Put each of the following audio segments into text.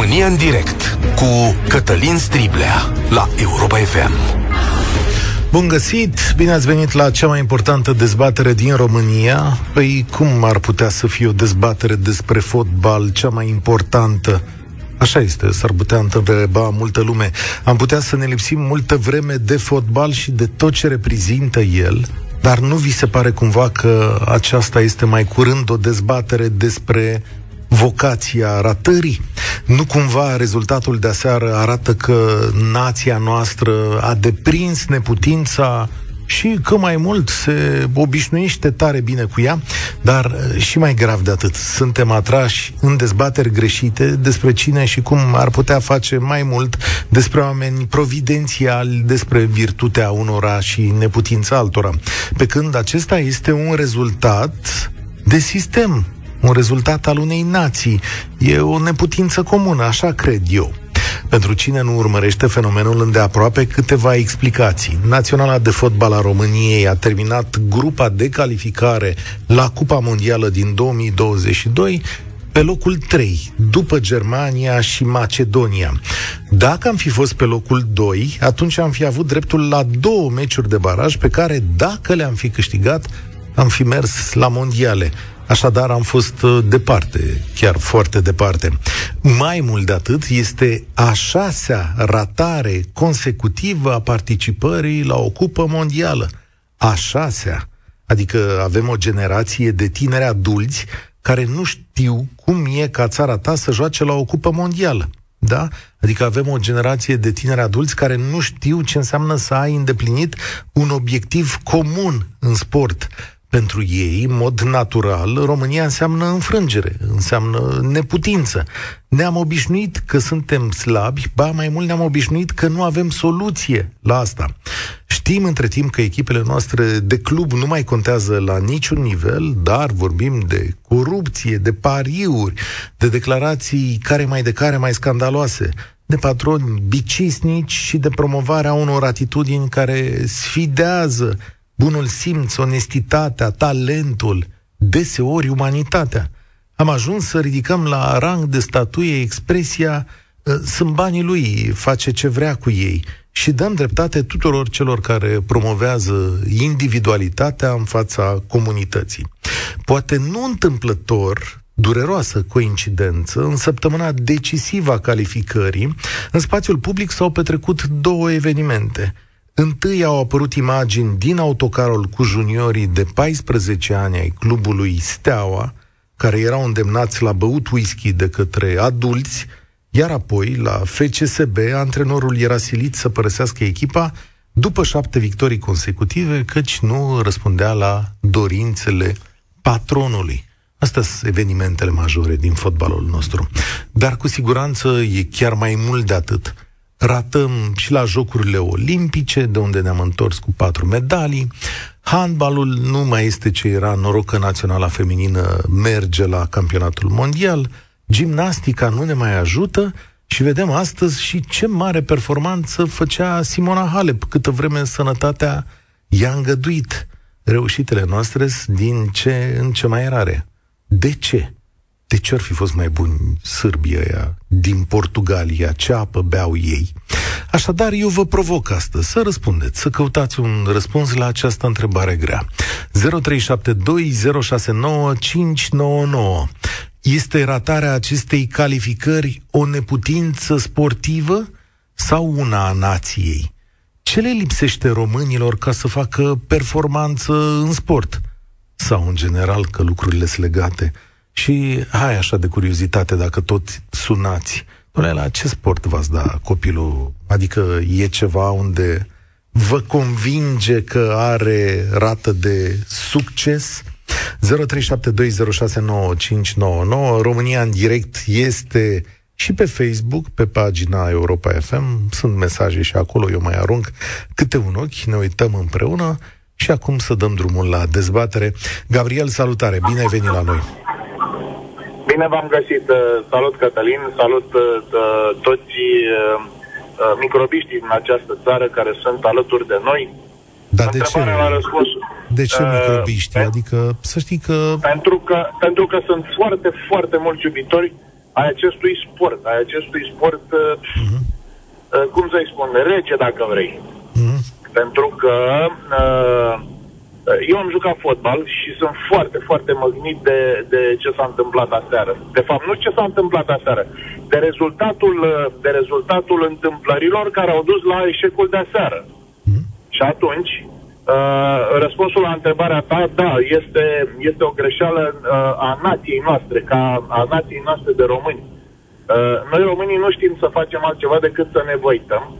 România în direct cu Cătălin Striblea la Europa FM. Bun găsit! Bine ați venit la cea mai importantă dezbatere din România. Păi cum ar putea să fie o dezbatere despre fotbal cea mai importantă? Așa este, s-ar putea întreba multă lume. Am putea să ne lipsim multă vreme de fotbal și de tot ce reprezintă el, dar nu vi se pare cumva că aceasta este mai curând o dezbatere despre vocația ratării? Nu cumva rezultatul de aseară arată că nația noastră a deprins neputința și că mai mult se obișnuiește tare bine cu ea, dar uh, și mai grav de atât, suntem atrași în dezbateri greșite despre cine și cum ar putea face mai mult despre oameni providențiali, despre virtutea unora și neputința altora. Pe când acesta este un rezultat de sistem, un rezultat al unei nații. E o neputință comună, așa cred eu. Pentru cine nu urmărește fenomenul îndeaproape, câteva explicații. Naționala de fotbal a României a terminat grupa de calificare la Cupa Mondială din 2022 pe locul 3, după Germania și Macedonia. Dacă am fi fost pe locul 2, atunci am fi avut dreptul la două meciuri de baraj pe care, dacă le-am fi câștigat, am fi mers la mondiale. Așadar, am fost uh, departe, chiar foarte departe. Mai mult de atât, este a șasea ratare consecutivă a participării la o cupă mondială. A șasea. Adică avem o generație de tineri adulți care nu știu cum e ca țara ta să joace la o cupă mondială. Da? Adică avem o generație de tineri adulți care nu știu ce înseamnă să ai îndeplinit un obiectiv comun în sport pentru ei, în mod natural, România înseamnă înfrângere, înseamnă neputință. Ne-am obișnuit că suntem slabi, ba mai mult ne-am obișnuit că nu avem soluție la asta. Știm între timp că echipele noastre de club nu mai contează la niciun nivel, dar vorbim de corupție, de pariuri, de declarații care mai de care mai scandaloase, de patroni bicisnici și de promovarea unor atitudini care sfidează bunul simț, onestitatea, talentul, deseori umanitatea. Am ajuns să ridicăm la rang de statuie expresia ă, sunt banii lui, face ce vrea cu ei și dăm dreptate tuturor celor care promovează individualitatea în fața comunității. Poate nu întâmplător, dureroasă coincidență, în săptămâna decisivă a calificării, în spațiul public s-au petrecut două evenimente – Întâi au apărut imagini din autocarul cu juniorii de 14 ani ai clubului Steaua, care erau îndemnați la băut whisky de către adulți, iar apoi, la FCSB, antrenorul era silit să părăsească echipa după șapte victorii consecutive, căci nu răspundea la dorințele patronului. Astea sunt evenimentele majore din fotbalul nostru. Dar cu siguranță e chiar mai mult de atât ratăm și la Jocurile Olimpice, de unde ne-am întors cu patru medalii. Handbalul nu mai este ce era, noroc că naționala feminină merge la campionatul mondial. Gimnastica nu ne mai ajută și vedem astăzi și ce mare performanță făcea Simona Halep, câtă vreme sănătatea i-a îngăduit. Reușitele noastre din ce în ce mai rare. De ce? De ce ar fi fost mai buni sârbii ăia din Portugalia? Ce apă beau ei? Așadar, eu vă provoc astăzi să răspundeți, să căutați un răspuns la această întrebare grea. 0372069599 Este ratarea acestei calificări o neputință sportivă sau una a nației? Ce le lipsește românilor ca să facă performanță în sport? Sau, în general, că lucrurile sunt legate – și hai așa de curiozitate, dacă tot sunați, Doamne, la ce sport v-ați da copilul? Adică e ceva unde vă convinge că are rată de succes? 0372069599 România în direct este și pe Facebook, pe pagina Europa FM. Sunt mesaje și acolo, eu mai arunc câte un ochi, ne uităm împreună și acum să dăm drumul la dezbatere. Gabriel, salutare, bine ai venit la noi! Bine v-am găsit. Uh, salut Cătălin, salut uh, toți uh, microbiștii din această țară care sunt alături de noi. Dar de ce? răspuns, de ce microbiști? Uh, adică să știi că... Pentru că... pentru că sunt foarte, foarte mulți iubitori ai acestui sport, ai acestui sport, uh-huh. uh, cum să-i spun, rege dacă vrei. Uh-huh. Pentru că uh, eu am jucat fotbal și sunt foarte, foarte măgnit de, de ce s-a întâmplat aseară. De fapt, nu ce s-a întâmplat aseară, de rezultatul, de rezultatul întâmplărilor care au dus la eșecul de aseară. Mm. Și atunci, uh, răspunsul la întrebarea ta, da, este, este o greșeală uh, a nației noastre, ca a nației noastre de români. Uh, noi românii nu știm să facem altceva decât să ne văităm,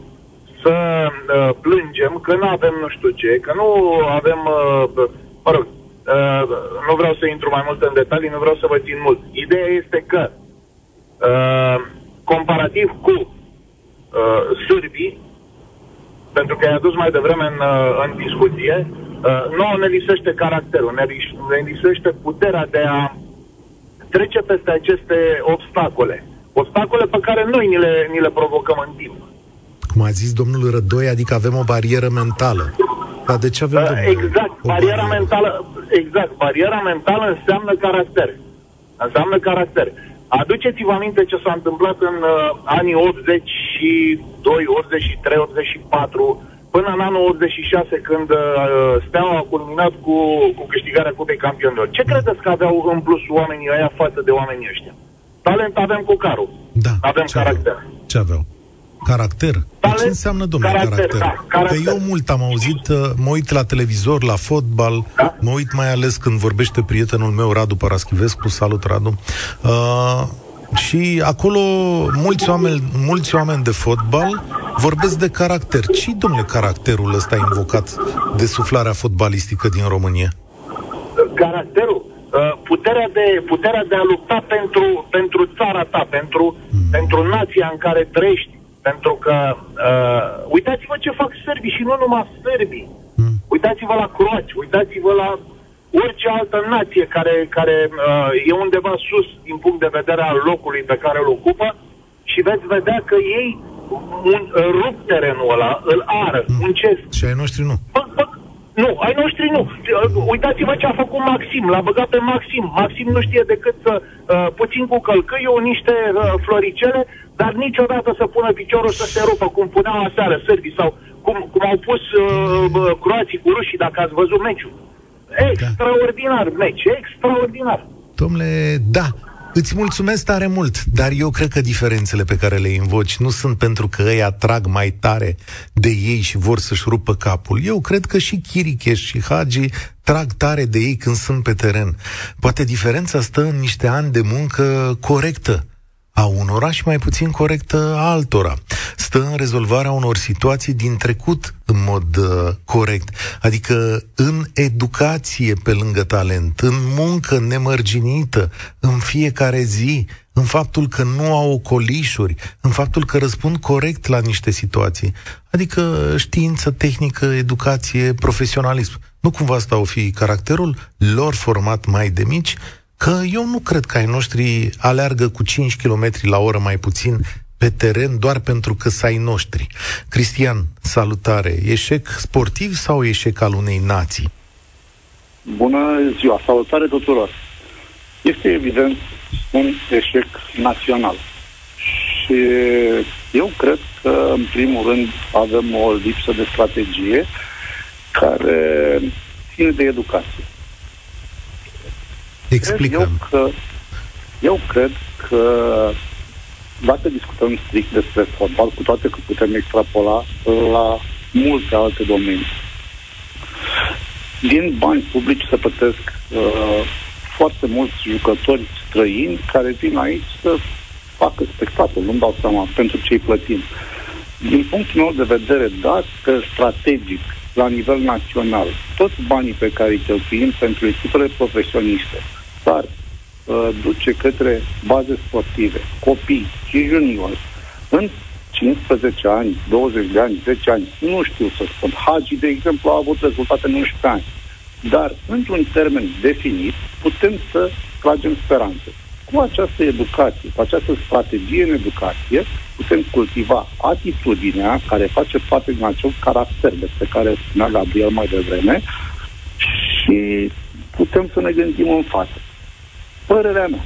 să uh, plângem că nu avem nu știu ce, că nu avem, uh, mă rog, uh, nu vreau să intru mai mult în detalii, nu vreau să vă țin mult. Ideea este că uh, comparativ cu uh, sârbii, pentru că i-a adus mai devreme în, uh, în discuție, uh, nouă ne lisește caracterul, ne, ne lisește puterea de a trece peste aceste obstacole. Obstacole pe care noi ni le, ni le provocăm în timp cum a zis domnul Rădoi, adică avem o barieră mentală. Dar de ce avem, domnul, Exact, o bariera barieră? mentală, exact, bariera mentală înseamnă caracter. Înseamnă caracter. Aduceți-vă aminte ce s-a întâmplat în uh, anii 82, 83, 84, până în anul 86, când uh, Steaua a culminat cu, cu câștigarea Cupei Campionilor. Ce credeți că aveau în plus oamenii ăia față de oamenii ăștia? Talent avem cu carul. Da. Avem ce caracter. Aveau? Ce aveau? Caracter? Talent, ce înseamnă, domnule, caracter? caracter? Da, caracter. Că eu mult am auzit, uh, mă uit la televizor, la fotbal, da? mă uit mai ales când vorbește prietenul meu, Radu Paraschivescu, salut, Radu, uh, și acolo mulți oameni, mulți oameni de fotbal vorbesc de caracter. ce domnule, caracterul ăsta invocat de suflarea fotbalistică din România? Caracterul? Uh, puterea de, puterea de a lupta pentru, pentru țara ta, pentru, mm. pentru nația în care trăiești, pentru că uh, uitați-vă ce fac sârbii și nu numai sârbii. Mm. Uitați-vă la croați, uitați-vă la orice altă nație care, care uh, e undeva sus din punct de vedere al locului pe care îl ocupă și veți vedea că ei un, rup terenul ăla, îl ară, mm. muncesc. Și ai noștri nu. Bă, bă, nu, ai noștri nu. Uitați-vă ce a făcut Maxim. L-a băgat pe Maxim. Maxim nu știe decât să uh, puțin cu călcâiul, niște uh, floricele, dar niciodată să pună piciorul să se rupă, cum puneau aseară sârbii sau cum, cum au pus uh, croații cu rușii, dacă ați văzut meciul. Extraordinar da. meci, extraordinar. Domnule, da, Îți mulțumesc tare mult, dar eu cred că diferențele pe care le invoci nu sunt pentru că ei atrag mai tare de ei și vor să-și rupă capul. Eu cred că și Chiricheș și Hagi trag tare de ei când sunt pe teren. Poate diferența stă în niște ani de muncă corectă a unora și mai puțin corectă a altora. Stă în rezolvarea unor situații din trecut în mod uh, corect, adică în educație pe lângă talent, în muncă nemărginită, în fiecare zi, în faptul că nu au ocolișuri, în faptul că răspund corect la niște situații. Adică știință, tehnică, educație, profesionalism. Nu cumva asta o fi caracterul lor format mai de mici? Că eu nu cred că ai noștri aleargă cu 5 km la oră mai puțin pe teren doar pentru că să ai noștri. Cristian, salutare. Eșec sportiv sau eșec al unei nații? Bună ziua, salutare tuturor. Este evident un eșec național. Și eu cred că, în primul rând, avem o lipsă de strategie care ține de educație. Explicăm. Eu, că, eu cred că dacă discutăm strict despre fotbal, cu toate că putem extrapola la multe alte domenii. Din bani publici se plătesc uh, foarte mulți jucători străini care vin aici să facă spectacol, nu-mi dau seama pentru ce îi plătim. Din punctul meu de vedere, dacă strategic, la nivel național, toți banii pe care îi cheltuim pentru echipele profesioniste, s-ar uh, duce către baze sportive, copii și juniori, în 15 ani, 20 de ani, 10 ani, nu știu să spun. Hagi, de exemplu, a avut rezultate în 11 ani. Dar, într-un termen definit, putem să tragem speranțe. Cu această educație, cu această strategie în educație, putem cultiva atitudinea care face parte din acel caracter despre care spunea Gabriel mai devreme și putem să ne gândim în față. Părerea mea.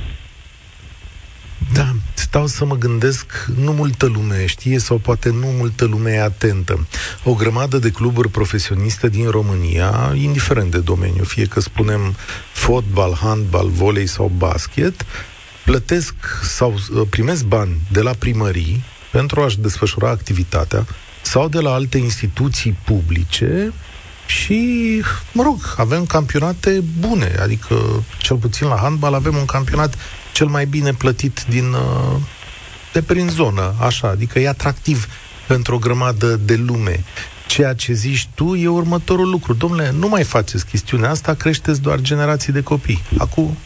Da, stau să mă gândesc, nu multă lume știe sau poate nu multă lume e atentă. O grămadă de cluburi profesioniste din România, indiferent de domeniu, fie că spunem fotbal, handbal, volei sau basket, plătesc sau uh, primesc bani de la primării pentru a-și desfășura activitatea sau de la alte instituții publice și, mă rog, avem campionate bune, adică cel puțin la handbal avem un campionat cel mai bine plătit din uh, de prin zonă, așa, adică e atractiv pentru o grămadă de lume. Ceea ce zici tu e următorul lucru. Domnule, nu mai faceți chestiunea asta, creșteți doar generații de copii. Acum,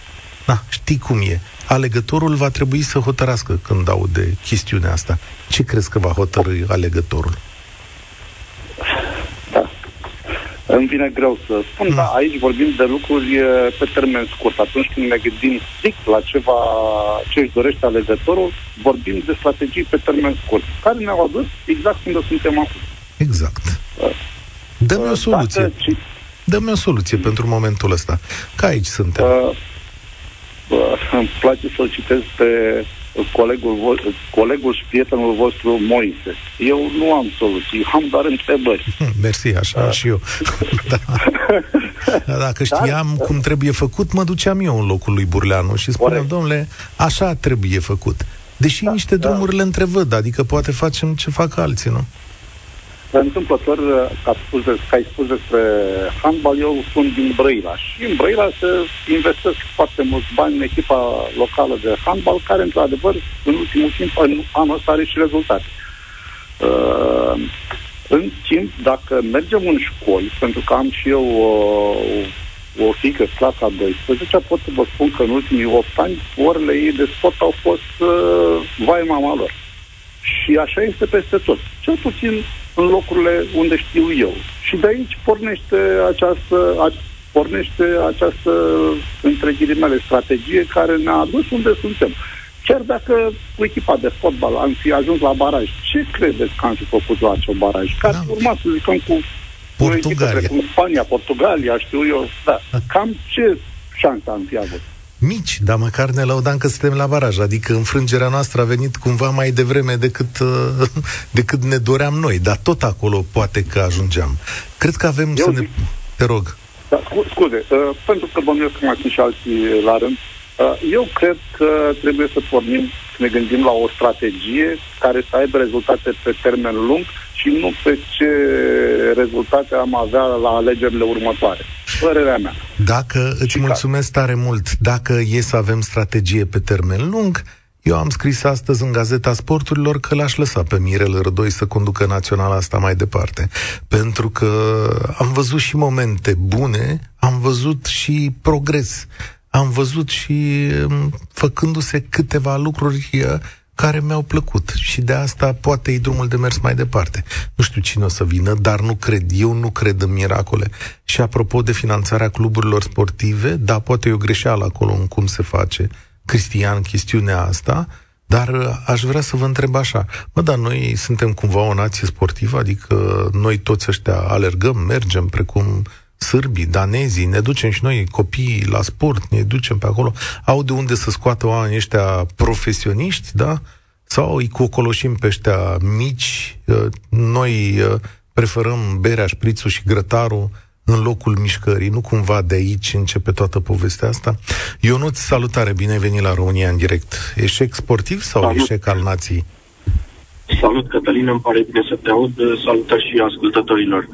na, știi cum e. Alegătorul va trebui să hotărască când aude chestiunea asta. Ce crezi că va hotărâi alegătorul? Îmi vine greu să spun, mm. dar aici vorbim de lucruri pe termen scurt. Atunci când ne gândim strict la ceva ce își dorește alegătorul, vorbim de strategii pe termen scurt, care ne-au adus exact unde suntem acum. Exact. Uh, Dă-mi o soluție. Dacă... Dă-mi o soluție pentru momentul ăsta. Ca aici suntem. Uh, uh, îmi place să-l citesc pe colegul, vo- colegul și prietenul vostru Moise. Eu nu am soluții, am doar întrebări. Mersi, așa da. și eu. da. Dacă știam da? cum trebuie făcut, mă duceam eu în locul lui Burleanu și spuneam, Corect. domnule, așa trebuie făcut. Deși da, niște da. drumuri le întrevăd, adică poate facem ce fac alții, nu? Întâmplător, ca, spus de, ca ai spus despre handbal, eu sunt din Brăila și în Brăila se investesc foarte mulți bani în echipa locală de handbal, care, într-adevăr, în ultimul timp, în anul ăsta are și rezultate. Uh, în timp, dacă mergem în școli, pentru că am și eu o, o fică, clasa 12, pot să vă spun că în ultimii 8 ani orele ei de sport au fost uh, vai mama lor. Și așa este peste tot. Cel puțin în locurile unde știu eu. Și de aici pornește această, a, pornește această, între ghilimele, strategie care ne-a adus unde suntem. Chiar dacă cu echipa de fotbal am fi ajuns la baraj, ce credeți că am fi făcut la acel baraj? Care da. urma să zicem cu Portugalia. Cu Spania, Portugalia, știu eu, da. Cam ce șanse am fi avut? Mici, dar măcar ne laudam că suntem la baraj. Adică înfrângerea noastră a venit cumva mai devreme decât, uh, decât ne doream noi, dar tot acolo poate că ajungeam. Cred că avem Eu să zic... ne... Te rog. Da, scuze, uh, pentru că bănuiesc că mai sunt și alții la rând, uh, eu cred că trebuie să pornim, să ne gândim la o strategie care să aibă rezultate pe termen lung și nu pe ce rezultate am avea la alegerile următoare. Părerea mea. Dacă îți și mulțumesc ca... tare mult, dacă e să avem strategie pe termen lung, eu am scris astăzi în Gazeta Sporturilor că l-aș lăsa pe Mirel Rădoi să conducă naționala asta mai departe. Pentru că am văzut și momente bune, am văzut și progres, am văzut și um, făcându-se câteva lucruri uh, care mi-au plăcut și de asta poate e drumul de mers mai departe. Nu știu cine o să vină, dar nu cred, eu nu cred în miracole. Și apropo de finanțarea cluburilor sportive, da, poate e o greșeală acolo în cum se face, Cristian, chestiunea asta, dar uh, aș vrea să vă întreb așa, mă, dar noi suntem cumva o nație sportivă, adică noi toți ăștia alergăm, mergem, precum sârbii, danezii, ne ducem și noi copiii la sport, ne ducem pe acolo, au de unde să scoată oamenii ăștia profesioniști, da? Sau îi cocoloșim pe ăștia mici, uh, noi uh, preferăm berea, șprițul și grătarul în locul mișcării, nu cumva de aici începe toată povestea asta. Ionuț, salutare, bine ai venit la România în direct. Eșec sportiv sau Salut. eșec al nației? Salut, Cătălin, îmi pare bine să te aud. Salutări și ascultătorilor.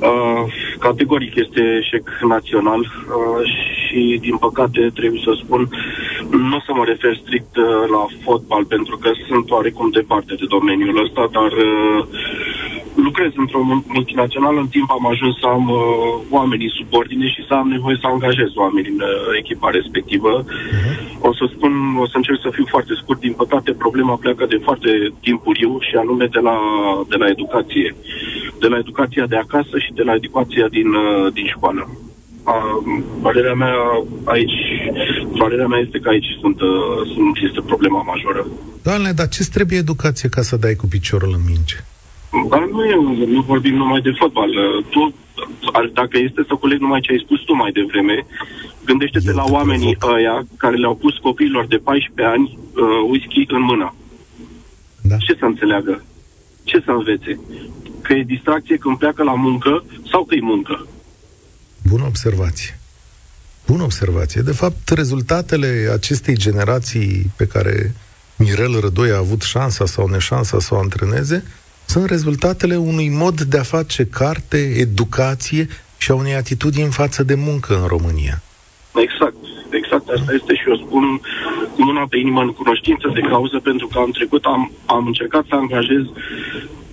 Uh, categoric este eșec național uh, și, din păcate, trebuie să spun, nu o să mă refer strict uh, la fotbal, pentru că sunt oarecum departe de domeniul ăsta, dar uh, lucrez într-o multinațională, în timp am ajuns să am uh, oamenii subordine și să am nevoie să angajez oameni în uh, echipa respectivă. Uh-huh. O să spun, o să încerc să fiu foarte scurt, din păcate problema pleacă de foarte timpuriu și anume de la, de la educație. De la educația de acasă și de la educația din, uh, din școală. Uh, părerea mea aici, părerea mea este că aici sunt, uh, sunt, este problema majoră. Doamne, dar ce trebuie educație ca să dai cu piciorul în minge? Dar nu, e, nu vorbim numai de fotbal. Tu, dacă este să coleg numai ce ai spus tu mai devreme, Gândește-te la oamenii provoc. ăia care le-au pus copiilor de 14 ani uh, whisky în mână. Da. Ce să înțeleagă? Ce să învețe? Că e distracție când pleacă la muncă sau că e muncă? Bună observație. Bună observație. De fapt, rezultatele acestei generații pe care Mirel Rădoi a avut șansa sau neșansa să o antreneze sunt rezultatele unui mod de a face carte, educație și a unei atitudini în față de muncă în România. Exact, exact. Asta este și eu spun cu mâna pe inimă în cunoștință de cauză, pentru că în trecut am, am încercat să angajez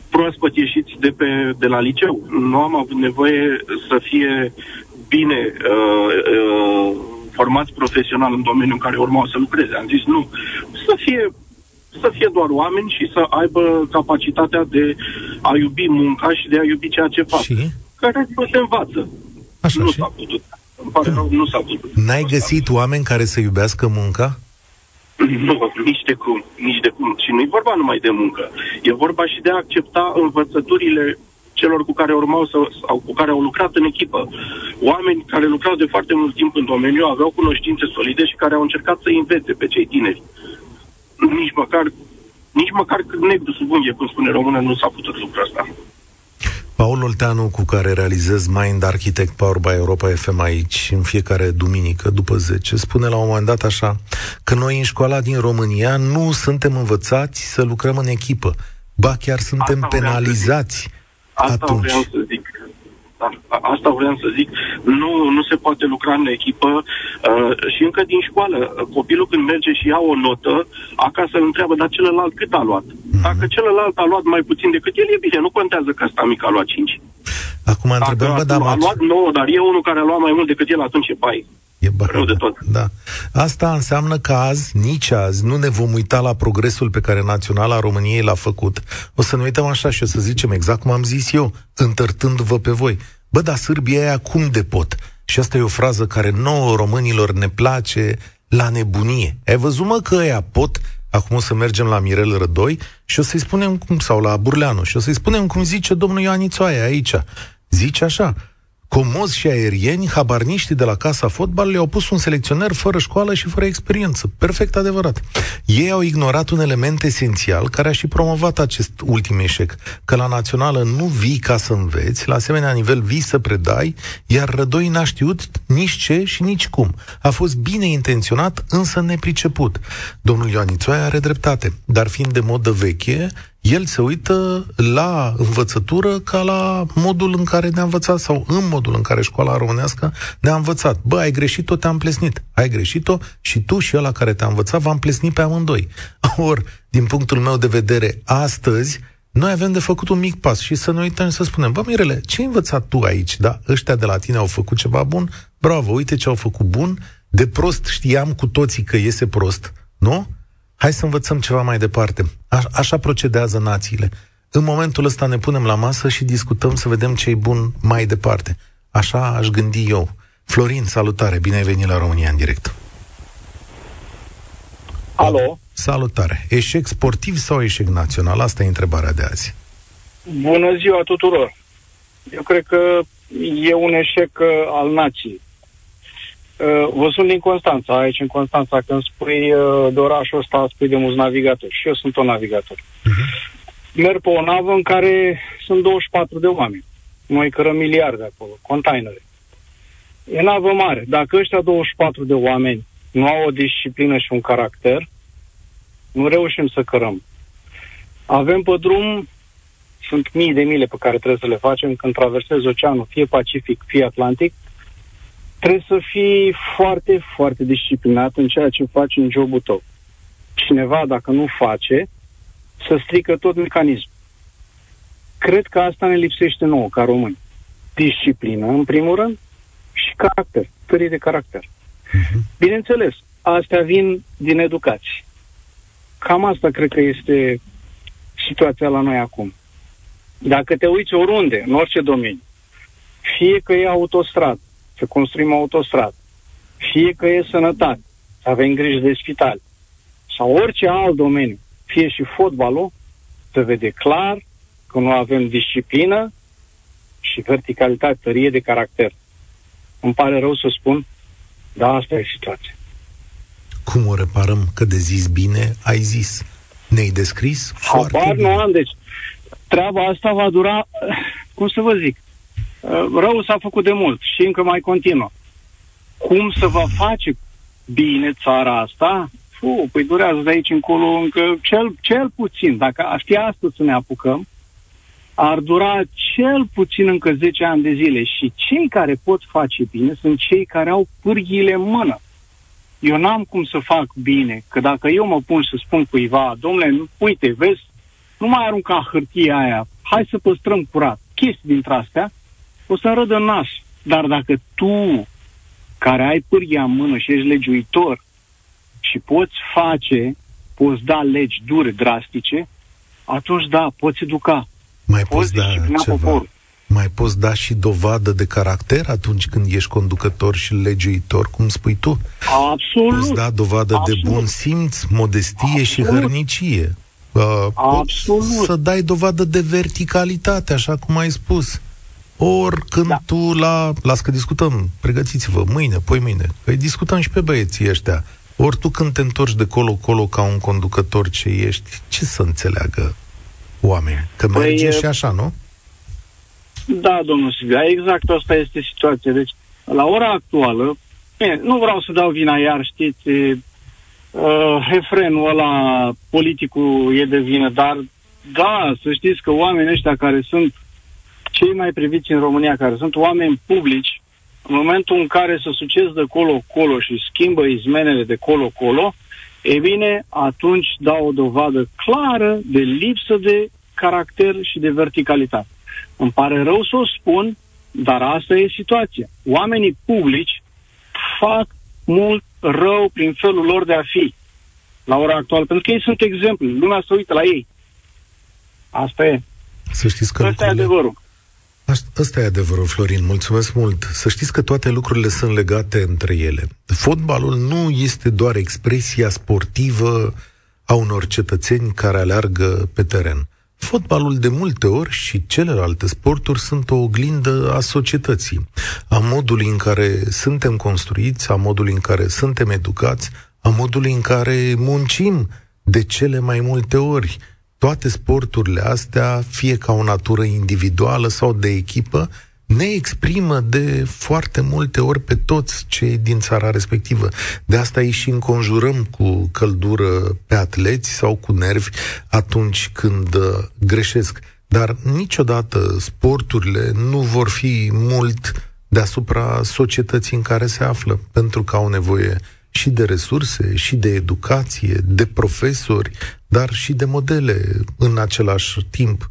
proaspăt ieșiți de, pe, de la liceu. Nu am avut nevoie să fie bine uh, uh, formați profesional în domeniul în care urmau să lucreze. Am zis nu, să fie să fie doar oameni și să aibă capacitatea de a iubi munca și de a iubi ceea ce fac. Și? Care nu se învață. Așa nu și? s-a putut. Îmi pare rău, nu s-a putut. N-ai găsit oameni care să iubească munca? Nu, nici de cum, nici de cum. Și nu e vorba numai de muncă. E vorba și de a accepta învățăturile celor cu care urmau să, sau cu care au lucrat în echipă. Oameni care lucrau de foarte mult timp în domeniu, aveau cunoștințe solide și care au încercat să învețe pe cei tineri. Nici măcar, nici măcar negru sub unghie, cum spune română, nu s-a putut lucra asta. Paul Olteanu, cu care realizez Mind Architect Power by Europa FM aici, în fiecare duminică, după 10, spune la un moment dat așa, că noi în școala din România nu suntem învățați să lucrăm în echipă. Ba chiar suntem Asta penalizați Asta atunci. vreau să zic. Da, asta vreau să zic. Nu, nu se poate lucra în echipă uh, și încă din școală. Copilul când merge și ia o notă, acasă îl întreabă, dar celălalt cât a luat? Mm-hmm. Dacă celălalt a luat mai puțin decât el, e bine, nu contează că asta mic a luat 5. Acum întrebăm, bă, dar... A luat 9, dar e unul care a luat mai mult decât el, atunci e pai. E Rău de tot. Da. Asta înseamnă că azi, nici azi, nu ne vom uita la progresul pe care Naționala României l-a făcut. O să ne uităm așa și o să zicem exact cum am zis eu, întărtându-vă pe voi. Bă, dar sârbii aia cum de pot? Și asta e o frază care nouă românilor ne place la nebunie. Ai văzut, mă, că ăia pot? Acum o să mergem la Mirel Rădoi și o să-i spunem cum, sau la Burleanu, și o să-i spunem cum zice domnul Ioanițoaia aici. Zice așa, comozi și aerieni, habarniștii de la Casa Fotbal le-au pus un selecționer fără școală și fără experiență. Perfect adevărat. Ei au ignorat un element esențial care a și promovat acest ultim eșec, că la națională nu vii ca să înveți, la asemenea nivel vii să predai, iar Rădoi n-a știut nici ce și nici cum. A fost bine intenționat, însă nepriceput. Domnul Ioanițoaia are dreptate, dar fiind de modă veche, el se uită la învățătură ca la modul în care ne-a învățat sau în modul în care școala românească ne-a învățat. Bă, ai greșit-o, te-am plesnit. Ai greșit-o și tu și ăla care te-a învățat v-am plesnit pe amândoi. Ori, din punctul meu de vedere, astăzi, noi avem de făcut un mic pas și să ne uităm și să spunem, bă, Mirele, ce ai învățat tu aici? Da, ăștia de la tine au făcut ceva bun? Bravo, uite ce au făcut bun. De prost știam cu toții că iese prost, nu? Hai să învățăm ceva mai departe. A- așa procedează națiile. În momentul ăsta ne punem la masă și discutăm să vedem ce e bun mai departe. Așa aș gândi eu. Florin, salutare, bine ai venit la România în direct. Alo? Salutare. Eșec sportiv sau eșec național? Asta e întrebarea de azi. Bună ziua tuturor. Eu cred că e un eșec uh, al nației. Uh, vă sunt din Constanța, aici în Constanța, când spui uh, de orașul ăsta, spui de mulți navigatori. Și eu sunt un navigator. Uh-huh. Merg pe o navă în care sunt 24 de oameni. Noi cărăm miliarde acolo, containere. E navă mare. Dacă ăștia 24 de oameni nu au o disciplină și un caracter, nu reușim să cărăm. Avem pe drum, sunt mii de mile pe care trebuie să le facem când traversezi oceanul, fie Pacific, fie Atlantic, trebuie să fii foarte, foarte disciplinat în ceea ce faci în jobul tău. Cineva, dacă nu face, să strică tot mecanismul. Cred că asta ne lipsește nouă, ca români. Disciplină, în primul rând, și caracter, tării de caracter. Uh-huh. Bineînțeles, astea vin din educație. Cam asta cred că este situația la noi acum. Dacă te uiți oriunde, în orice domeniu, fie că e autostradă, să construim autostradă, fie că e sănătate, să avem grijă de spital, sau orice alt domeniu, fie și fotbalul, se vede clar că nu avem disciplină și verticalitate, tărie de caracter. Îmi pare rău să spun, Da, asta e situația. Cum o reparăm? Că de zis bine, ai zis. Ne-ai descris foarte Habar bine. nu am, deci treaba asta va dura, cum să vă zic, rău s-a făcut de mult și încă mai continuă. Cum să va face bine țara asta? Fu, păi durează de aici încolo încă cel, cel puțin, dacă ar fi astăzi să ne apucăm, ar dura cel puțin încă 10 ani de zile și cei care pot face bine sunt cei care au pârghile în mână. Eu n-am cum să fac bine, că dacă eu mă pun să spun cuiva, domnule, nu- uite, vezi, nu mai arunca hârtia aia, hai să păstrăm curat, chestii dintre astea, o să râdă în nas. Dar dacă tu, care ai pârghia în mână și ești legiuitor și poți face, poți da legi dure, drastice, atunci da, poți educa, Mai poți poți da disciplina ceva? poporul. Mai poți da și dovadă de caracter atunci când ești conducător și legiuitor, cum spui tu? Absolut. Poți da dovadă Absolut. de bun simț, modestie și Absolut. hărnicie. Uh, poți Absolut. Să dai dovadă de verticalitate, așa cum ai spus. Ori când Da. tu la... Las că discutăm, pregătiți-vă, mâine, poi mâine, că îi discutăm și pe băieții ăștia. Ori tu când te întorci de colo-colo ca un conducător ce ești, ce să înțeleagă oameni? Că Păi, merge e- și așa, nu? Da, domnul Silvia, exact asta este situația. Deci, la ora actuală, bine, nu vreau să dau vina iar, știți, uh, refrenul ăla, politicul e de vină, dar da, să știți că oamenii ăștia care sunt cei mai priviți în România, care sunt oameni publici, în momentul în care se sucesc de colo-colo și schimbă izmenele de colo-colo, e bine, atunci dau o dovadă clară de lipsă de caracter și de verticalitate. Îmi pare rău să o spun, dar asta e situația. Oamenii publici fac mult rău prin felul lor de a fi la ora actuală, pentru că ei sunt exemple. Lumea se uită la ei. Asta e. Să știți că Asta e lucrurile- adevărul. Asta- Ăsta e adevărul, Florin. Mulțumesc mult. Să știți că toate lucrurile sunt legate între ele. Fotbalul nu este doar expresia sportivă a unor cetățeni care aleargă pe teren. Fotbalul de multe ori și celelalte sporturi sunt o oglindă a societății, a modului în care suntem construiți, a modului în care suntem educați, a modului în care muncim de cele mai multe ori. Toate sporturile astea, fie ca o natură individuală sau de echipă, ne exprimă de foarte multe ori pe toți cei din țara respectivă. De asta îi și înconjurăm cu căldură pe atleți sau cu nervi atunci când uh, greșesc. Dar niciodată sporturile nu vor fi mult deasupra societății în care se află, pentru că au nevoie și de resurse, și de educație, de profesori, dar și de modele în același timp.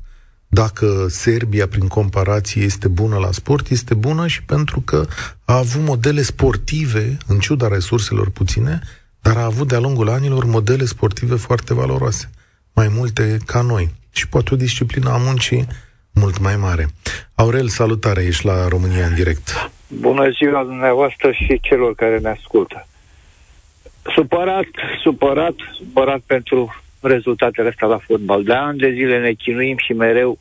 Dacă Serbia, prin comparație, este bună la sport, este bună și pentru că a avut modele sportive, în ciuda resurselor puține, dar a avut de-a lungul anilor modele sportive foarte valoroase, mai multe ca noi. Și poate o disciplină a muncii mult mai mare. Aurel, salutare, ești la România în direct. Bună ziua dumneavoastră și celor care ne ascultă. Supărat, supărat, supărat pentru rezultatele astea la fotbal. De ani de zile ne chinuim și mereu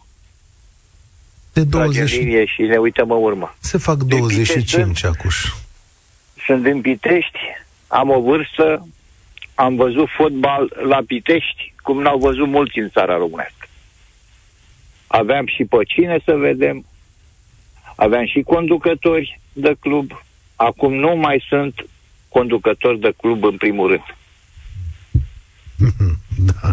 De tragem 20, linie și ne uităm în urmă. se fac De 25 acuș. Sunt din Pitești, am o vârstă, am văzut fotbal la Pitești, cum n-au văzut mulți în țara românească. Aveam și pe cine să vedem, aveam și conducători de club, acum nu mai sunt conducători de club în primul rând. Da.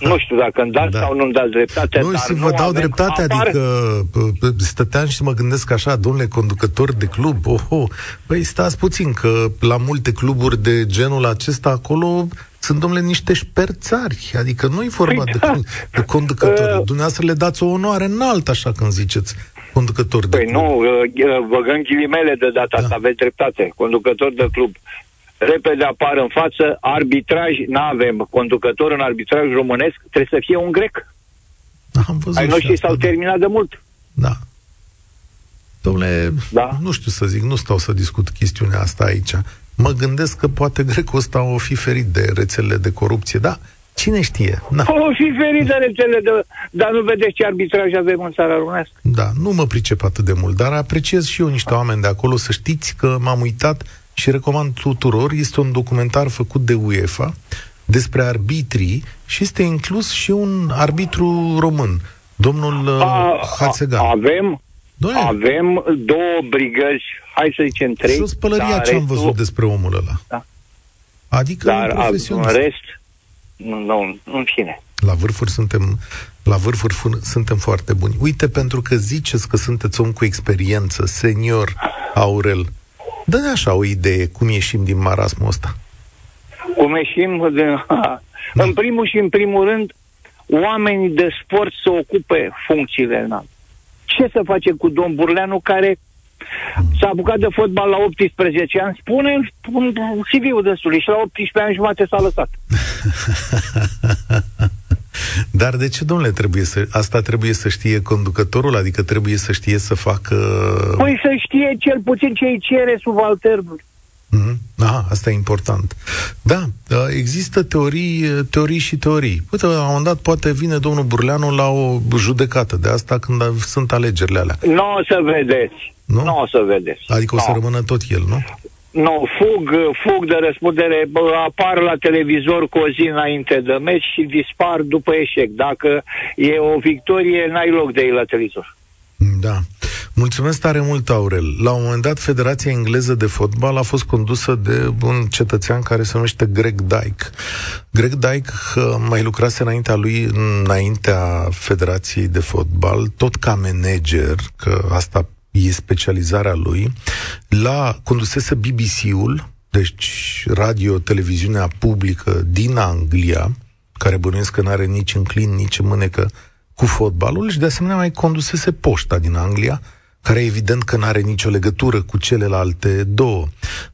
Nu știu dacă îmi dați Da. da. sau nu-mi dați dreptate, Nu, dar și nu vă dau avem, dreptate, apare, adică p- p- stăteam și mă gândesc așa, domnule, conducător de club, oho, păi stați puțin, că la multe cluburi de genul acesta acolo sunt, domnule, niște șperțari, adică nu e vorba Păi de, da. de conducători. Uh. Dumneavoastră le dați o onoare înaltă, așa când ziceți conducător de Păi club. nu, uh, băgăm ghilimele de data Da. asta, aveți dreptate. Conducător de club. Repede apar în față, arbitraj, nu avem conducător în arbitraj românesc, trebuie să fie un grec. Am văzut Ai și noștri asta, s-au da. terminat de mult. Da. Domnule, Da. nu știu să zic, nu stau să discut chestiunea asta aici. Mă gândesc că poate grecul ăsta o fi ferit de rețelele de corupție, da, Cine știe? Da. O fi ferit de rețele, de, dar nu vedeți ce arbitraj avem în țara românească. Da, nu mă pricep atât de mult, dar apreciez și eu niște oameni de acolo. Să știți că m-am uitat și recomand tuturor. Este un documentar făcut de UEFA despre arbitrii și este inclus și un arbitru român, domnul uh, a, Hațegan. Avem, Doamne. avem două brigăzi, hai să zicem trei. Și o spălăria ce am văzut despre omul ăla. Da. Adică dar un în rest, nu, nu, în fine. La vârfuri suntem la vârfuri suntem foarte buni. Uite, pentru că ziceți că sunteți om cu experiență, senior, Aurel, dă-ne așa o idee cum ieșim din marasmul ăsta. Cum ieșim din... Da. În primul și în primul rând, oamenii de sport să ocupe funcțiile înalte. Ce să face cu domn Burleanu care S-a apucat de fotbal la 18 ani, spune un CV-ul destului și la 18 ani jumate s-a lăsat. Dar de ce, domnule, trebuie să, asta trebuie să știe conducătorul? Adică trebuie să știe să facă... Păi să știe cel puțin ce îi cere subalternul. Mm-hmm. Aha, asta e important. Da, există teorii, teorii și teorii. Uite, la un moment dat poate vine domnul Burleanu la o judecată de asta când sunt alegerile alea. Nu o să vedeți. Nu? Nu o să vedeți. Adică o să rămână tot el, nu? Nu, fug, fug de răspundere, apar la televizor cu o zi înainte de meci și dispar după eșec. Dacă e o victorie, n-ai loc de ei la televizor. Da. Mulțumesc tare mult, Aurel. La un moment dat, Federația Engleză de Fotbal a fost condusă de un cetățean care se numește Greg Dyke. Greg Dyke mai lucrase înaintea lui, înaintea Federației de Fotbal, tot ca manager, că asta e specializarea lui, la condusese BBC-ul, deci radio-televiziunea publică din Anglia, care bănuiesc că nu are nici înclin, nici mânecă cu fotbalul și de asemenea mai condusese poșta din Anglia, care evident că nu are nicio legătură cu celelalte două.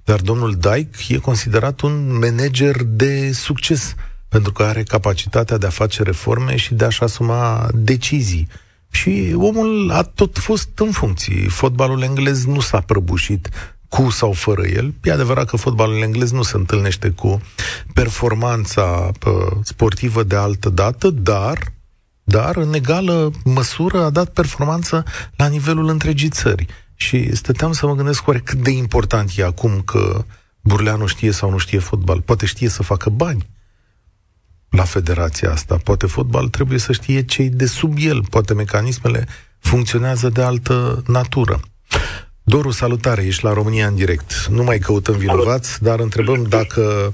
Dar domnul Dyke e considerat un manager de succes, pentru că are capacitatea de a face reforme și de a-și asuma decizii. Și omul a tot fost în funcții. Fotbalul englez nu s-a prăbușit cu sau fără el. E adevărat că fotbalul englez nu se întâlnește cu performanța pă, sportivă de altă dată, dar dar în egală măsură a dat performanță la nivelul întregii țări. Și stăteam să mă gândesc oare cât de important e acum că Burleanu știe sau nu știe fotbal. Poate știe să facă bani la federația asta. Poate fotbal trebuie să știe cei de sub el. Poate mecanismele funcționează de altă natură. Doru, salutare, ești la România în direct. Nu mai căutăm vinovați, dar întrebăm dacă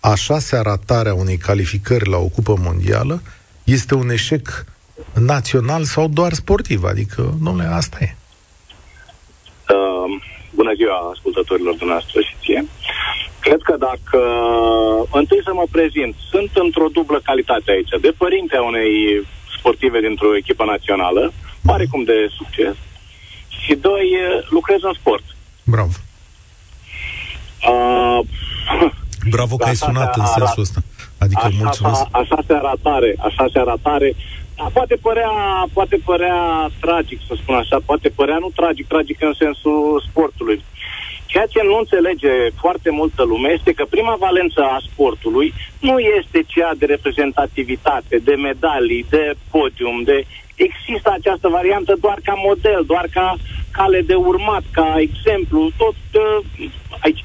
a șasea ratare a unei calificări la o cupă mondială este un eșec național sau doar sportiv? Adică, domnule, asta e. Uh, bună ziua ascultătorilor dumneavoastră și ție. Cred că dacă... Întâi să mă prezint. Sunt într-o dublă calitate aici. De părinte a unei sportive dintr-o echipă națională, cum de succes. Și doi, lucrez în sport. Bravo. Uh, Bravo că ai sunat în sensul ăsta. Adică așa, mulțumesc. A, așa se aratare, așa se aratare. Da, poate părea, poate părea tragic, să spun așa, poate părea nu tragic, tragic în sensul sportului. Ceea ce nu înțelege foarte multă lume este că prima valență a sportului nu este cea de reprezentativitate, de medalii, de podium, de... Există această variantă doar ca model, doar ca cale de urmat, ca exemplu, tot uh, aici.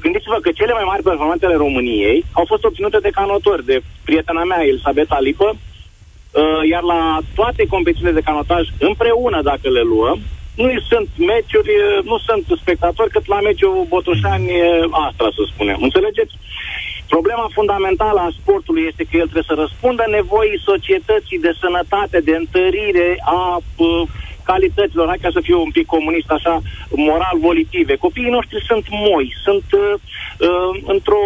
Gândiți-vă că cele mai mari performanțe ale României au fost obținute de canotori, de prietena mea, Elisabeta Lipă, uh, iar la toate competițiile de canotaj împreună, dacă le luăm, nu sunt meciuri, uh, nu sunt spectatori, cât la meciul Botoșani-Astra, să spunem. Înțelegeți? Problema fundamentală a sportului este că el trebuie să răspundă nevoii societății de sănătate, de întărire a uh, calităților, hai ca să fiu un pic comunist, așa, moral volitive. Copiii noștri sunt moi, sunt uh, uh, într-o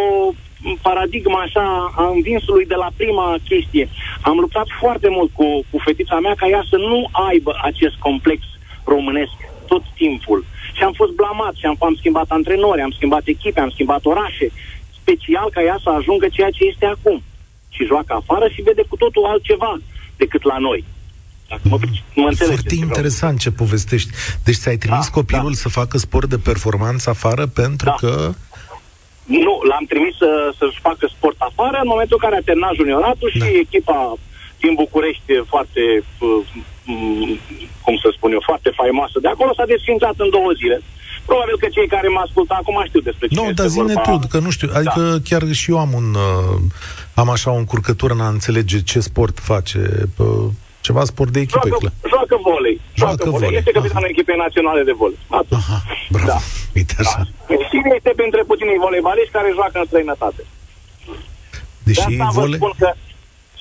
paradigma așa a învinsului de la prima chestie. Am luptat foarte mult cu, cu fetița mea ca ea să nu aibă acest complex românesc tot timpul. Și am fost blamat și am, am schimbat antrenori, am schimbat echipe, am schimbat orașe, special ca ea să ajungă ceea ce este acum. Și joacă afară și vede cu totul altceva decât la noi. Dacă mă, mă Foarte interesant ce povestești. Deci ți-ai trimis da, copilul da. să facă sport de performanță afară pentru da. că... nu, l-am trimis să, să-și facă sport afară în momentul în care a terminat junioratul și Da. echipa din București foarte, uh, m, cum să spun eu, foarte faimoasă de acolo s-a desfințat în două zile. Probabil că cei care mă ascultă acum știu despre ce Nu, este dar zine vorba. tu, că nu știu, adică chiar și eu am un, uh, am așa o încurcătură în a înțelege ce sport face, uh, ceva sport de echipă, Joacă, clar. joacă volei. Joacă Joacă volei. volei. Este capitanul echipei naționale de volei. Atât. Aha, bravo, Da. uite așa. Și este printre puținii voleibaliști care joacă în străinătate. De Deși asta vă vole... spun că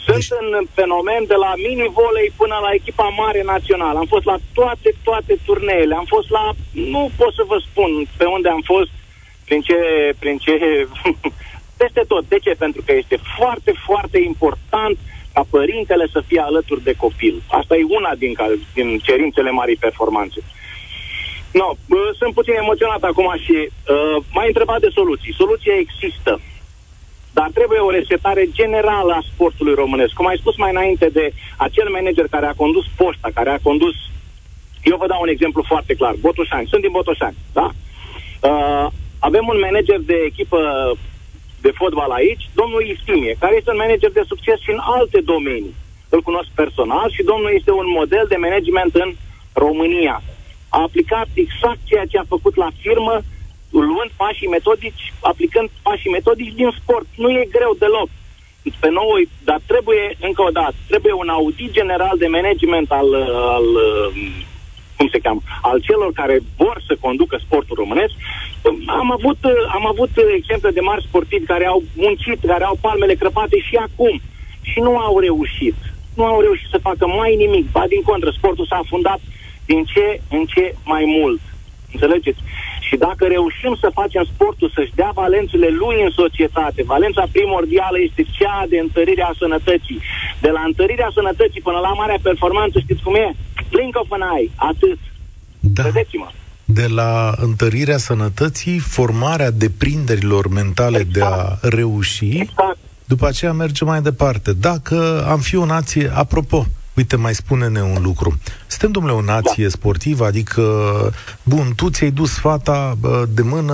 sunt Deci- în fenomen de la mini-volei până la echipa mare națională. Am fost la toate, toate turneele. Am fost la... Nu pot să vă spun pe unde am fost, prin ce... Prin ce peste tot. De ce? Pentru că este foarte, foarte important ca părintele să fie alături de copil. Asta e una din, care, din cerințele marii performanțe. No, bă, sunt puțin emoționat acum și uh, m-ai întrebat de soluții. Soluția există. Dar trebuie o resetare generală a sportului românesc. Cum ai spus mai înainte de acel manager care a condus poșta, care a condus... Eu vă dau un exemplu foarte clar. Botoșani. Sunt din Botoșani, da? Uh, avem un manager de echipă de fotbal aici, domnul Istimie, care este un manager de succes și în alte domenii. Îl cunosc personal și domnul este un model de management în România. A aplicat exact ceea ce a făcut la firmă, luând pașii metodici, aplicând pașii metodici din sport. Nu e greu deloc. Pe noi, dar trebuie, încă o dată, trebuie un audit general de management al, al cum se cheamă, al celor care vor să conducă sportul românesc. Am avut, am avut exemple de mari sportivi care au muncit, care au palmele crăpate și acum și nu au reușit. Nu au reușit să facă mai nimic. Ba din contră, sportul s-a fundat din ce în ce mai mult. Înțelegeți? Și dacă reușim să facem sportul să-și dea valențele lui în societate, valența primordială este cea de întărirea sănătății. De la întărirea sănătății până la marea performanță, știți cum e? Blink of an eye, atât. Da. Credeți-mă. De la întărirea sănătății, formarea deprinderilor mentale de a reuși, Exact. după aceea merge mai departe. Dacă am fi o nație, apropo, Uite, mai spune-ne un lucru. Suntem, domnule, o nație da. sportivă, adică, bun, tu ți-ai dus fata bă, de mână,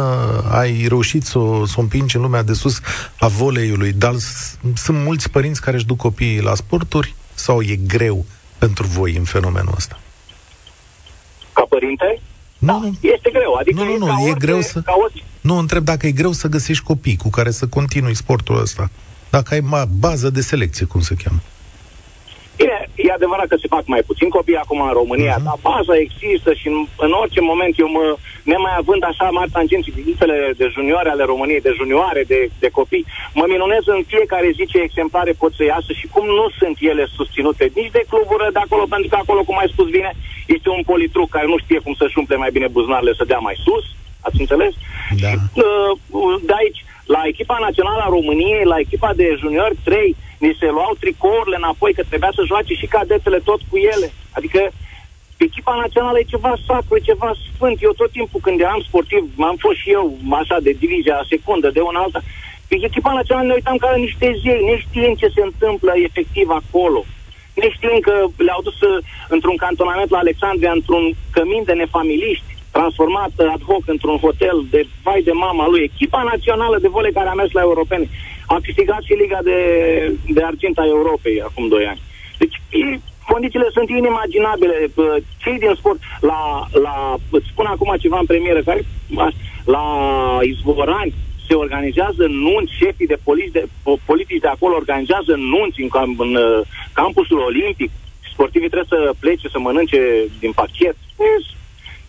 ai reușit să o, să o împingi în lumea de sus a voleiului, dar s- sunt mulți părinți care își duc copiii la sporturi sau e greu pentru voi în fenomenul ăsta? Ca părinte, Nu, nu. este greu. Adică Nu, nu, nu, ca e orice, greu să- Ca orice, Nu, întreb dacă e greu să găsești copii cu care să continui sportul ăsta. Dacă ai ma- bază de selecție, cum se cheamă. Bine, e adevărat că se fac mai puțin copii acum în România, Mhm. uh-huh. dar baza există și în, în orice moment eu mă, nemai având așa mari tangenți listele de junioare ale României, de junioare, de, de copii, mă minunez în fiecare zi ce exemplare pot să iasă și cum nu sunt ele susținute nici de cluburi de acolo, pentru că acolo, cum ai spus bine, este un politruc care nu știe cum să-și umple mai bine buzunarele să dea mai sus, ați înțeles? Da. Și, uh, de aici, la echipa națională a României, la echipa de juniori 3, ni se luau tricourile înapoi, că trebuia să joace și cadetele tot cu ele. Adică echipa națională e ceva sacru, e ceva sfânt. Eu tot timpul când eram sportiv, am fost și eu așa de divizia secundă, de una alta. Pe echipa națională ne uitam ca la niște zei, ne știm ce se întâmplă efectiv acolo. Ne știm că le-au dus uh, într-un cantonament la Alexandria, într-un cămin de nefamiliști, transformat uh, ad hoc într-un hotel de vai de mama lui. Echipa națională de volei care a mers la europene a câștigat și Liga de, de Argint a Europei acum 2 ani. Deci e, condițiile sunt inimaginabile. Bă, Cei din sport, la, la, îți spun acum ceva în premieră, care, la Izvorani se organizează nunți, șefii de, poliți de po- politici de acolo organizează nunți în, cam, în uh, campusul olimpic. Sportivii trebuie să plece, să mănânce din pachet.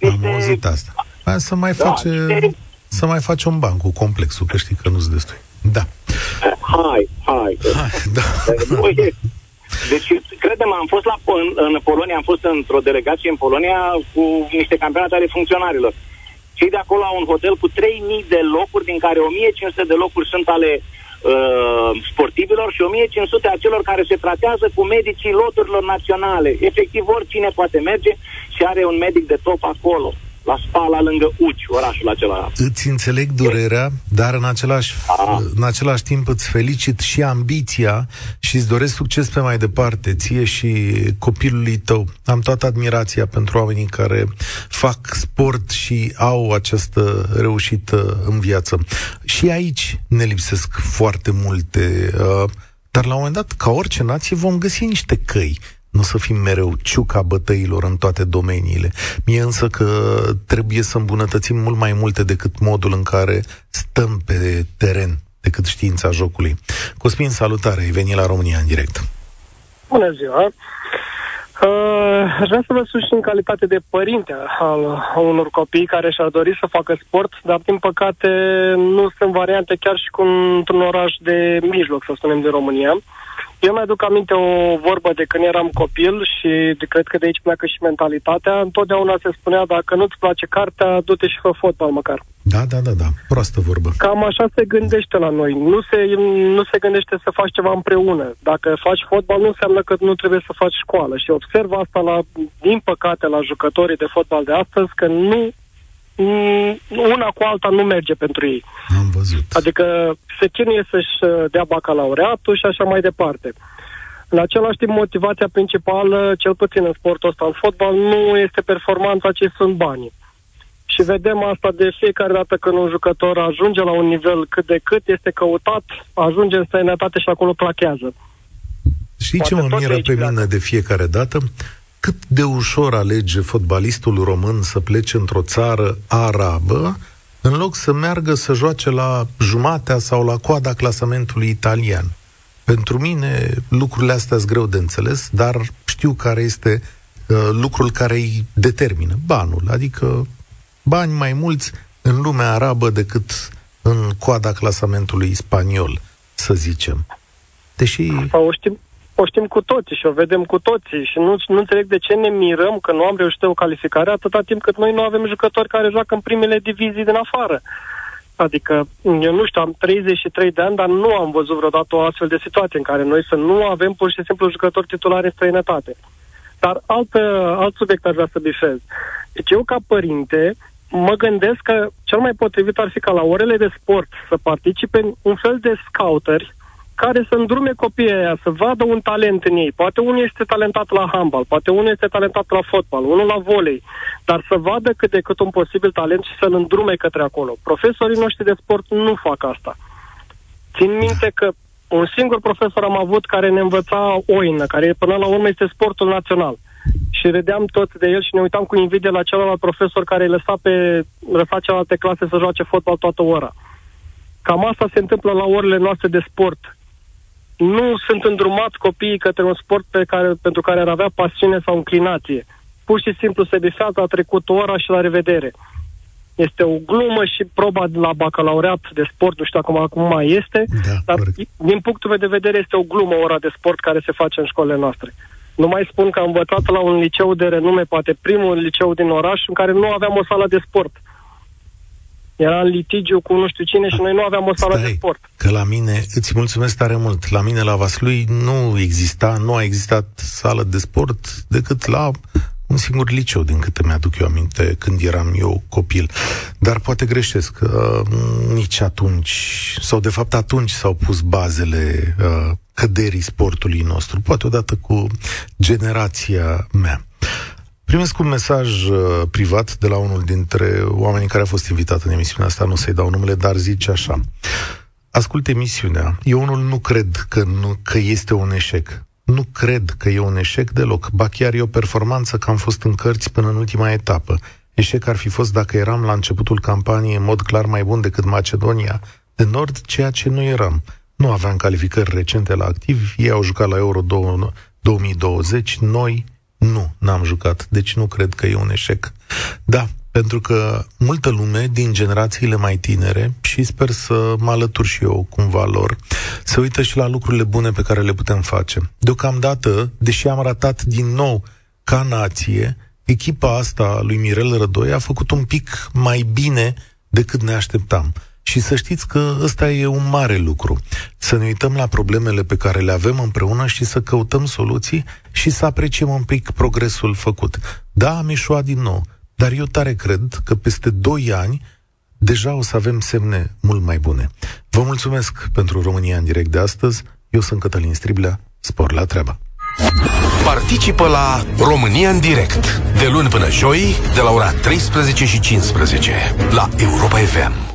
Am auzit asta. Hai să mai Da, face... este- Să mai faci un ban cu complexul, că știi că nu-ți destui. Da. Hai, hai. Hai, da. Nu e. Deci, credem, am fost la, în, în Polonia, am fost într-o delegație în Polonia cu niște campionate ale funcționarilor. Cei de acolo au un hotel cu 3000 de locuri, din care 1500 de locuri sunt ale uh, sportivilor și 1500 a celor care se tratează cu medicii loturilor naționale. Efectiv, oricine poate merge și are un medic de top acolo. La Spala, lângă Uci, orașul acela. Îți înțeleg durerea, dar în același, în același timp îți felicit și ambiția și îți doresc succes pe mai departe, ție și copilului tău. Am toată admirația pentru oamenii care fac sport și au această reușită în viață. Și aici ne lipsesc foarte multe, uh, dar la un moment dat, ca orice nație, vom găsi niște căi nu să fim mereu ciuca bătăilor în toate domeniile. Mie însă că trebuie să îmbunătățim mult mai multe decât modul în care stăm pe teren, decât știința jocului. Cosmin, salutare, ai venit la România în direct. Bună ziua! Uh, vreau să vă spun și în calitate de părinte al unor copii care și-ar dori să facă sport, dar din păcate nu sunt variante chiar și cu într-un oraș de mijloc, să spunem, de România. Uh, eu mi-aduc aminte o vorbă de când eram copil și de, cred că de aici pleacă și mentalitatea. Întotdeauna se spunea, dacă nu-ți place cartea, du-te și fă fotbal măcar. Da, da, da, da. Proastă vorbă. Cam așa se gândește la noi. Nu se, nu se gândește să faci ceva împreună. Dacă faci fotbal, nu înseamnă că nu trebuie să faci școală. Și observ asta, la, din păcate, la jucătorii de fotbal de astăzi, că nu Mm, una cu alta nu merge pentru ei. Am văzut. Adică se chinuie să-și uh, dea bacalaureatul și așa mai departe. În același timp, motivația principală, cel puțin în sportul ăsta, în fotbal, nu este performanța, ci sunt banii. Și vedem asta de fiecare dată când un jucător ajunge la un nivel cât de cât, este căutat, ajunge în străinătate și acolo plachează. Știi ce mă miră pe mine de fiecare dată? Cât de ușor alege fotbalistul român să plece într-o țară arabă în loc să meargă să joace la jumatea sau la coada clasamentului italian. Pentru mine lucrurile astea sunt greu de înțeles, dar știu care este uh, lucrul care îi determină banul, adică bani mai mulți în lumea arabă decât în coada clasamentului spaniol, să zicem. Deși... Sau știm, o știm cu toții și o vedem cu toții și nu, nu înțeleg de ce ne mirăm că nu am reușit o calificare atâta timp cât noi nu avem jucători care joacă în primele divizii din afară. Adică, eu nu știu, am 33 de ani, dar nu am văzut vreodată o astfel de situație în care noi să nu avem pur și simplu jucători titulari în străinătate. Dar alt, alt subiect aș vrea să bifez. Deci eu, ca părinte, mă gândesc că cel mai potrivit ar fi ca la orele de sport să participe un fel de scouteri care să îndrume copiii aia, să vadă un talent în ei. Poate unul este talentat la handbal, poate unul este talentat la fotbal, unul la volei, dar să vadă cât de cât un posibil talent și să-l îndrume către acolo. Profesorii noștri de sport nu fac asta. Țin minte că un singur profesor am avut care ne învăța oină, care până la urmă este sportul național. Și vedeam toți de el și ne uitam cu invidie la celălalt profesor care îi lăsa pe lăsa celelalte clase să joace fotbal toată ora. Cam asta se întâmplă la orele noastre de sport nu sunt îndrumați copiii către un sport pe care, pentru care ar avea pasiune sau înclinație. Pur și simplu se bifează, a trecut ora și la revedere. Este o glumă și proba la bacalaureat de sport, nu știu acum, acum mai este, da, dar corect. din punctul meu de vedere este o glumă ora de sport care se face în școlile noastre. Nu mai spun că am învățat la un liceu de renume, poate primul liceu din oraș, în care nu aveam o sală de sport era în litigiu cu nu știu cine și noi nu aveam o sală Stai, de sport. că la mine, îți mulțumesc tare mult, la mine la Vaslui nu exista, nu a existat sală de sport decât la un singur liceu, din câte mi-aduc eu aminte, când eram eu copil. Dar poate greșesc. Uh, nici atunci, sau de fapt atunci s-au pus bazele uh, căderii sportului nostru, poate odată cu generația mea. Primesc un mesaj uh, privat de la unul dintre oamenii care a fost invitat în emisiunea asta, nu să-i dau numele, dar zice așa. Ascult emisiunea. Eu unul nu cred că, nu, că este un eșec. Nu cred că e un eșec deloc. Ba chiar e o performanță că am fost în cărți până în ultima etapă. Eșec ar fi fost dacă eram la începutul campaniei în mod clar mai bun decât Macedonia de Nord, ceea ce nu eram. Nu aveam calificări recente la activ, ei au jucat la Euro 2020, noi nu, n-am jucat, deci nu cred că e un eșec. Da, pentru că multă lume din generațiile mai tinere, și sper să mă alătur și eu cumva lor, se uită și la lucrurile bune pe care le putem face. Deocamdată, deși am ratat din nou ca nație, echipa asta lui Mirel Rădoi a făcut un pic mai bine decât ne așteptam. Și să știți că ăsta e un mare lucru. Să ne uităm la problemele pe care le avem împreună și să căutăm soluții și să apreciem un pic progresul făcut. Da, am ieșuat din nou. dar eu tare cred că peste 2 ani deja o să avem semne mult mai bune. Vă mulțumesc pentru România în direct de astăzi. Eu sunt Cătălin Striblea. Spor la treabă! Participă la România în direct de luni până joi de la ora 13 și 15 la Europa FM.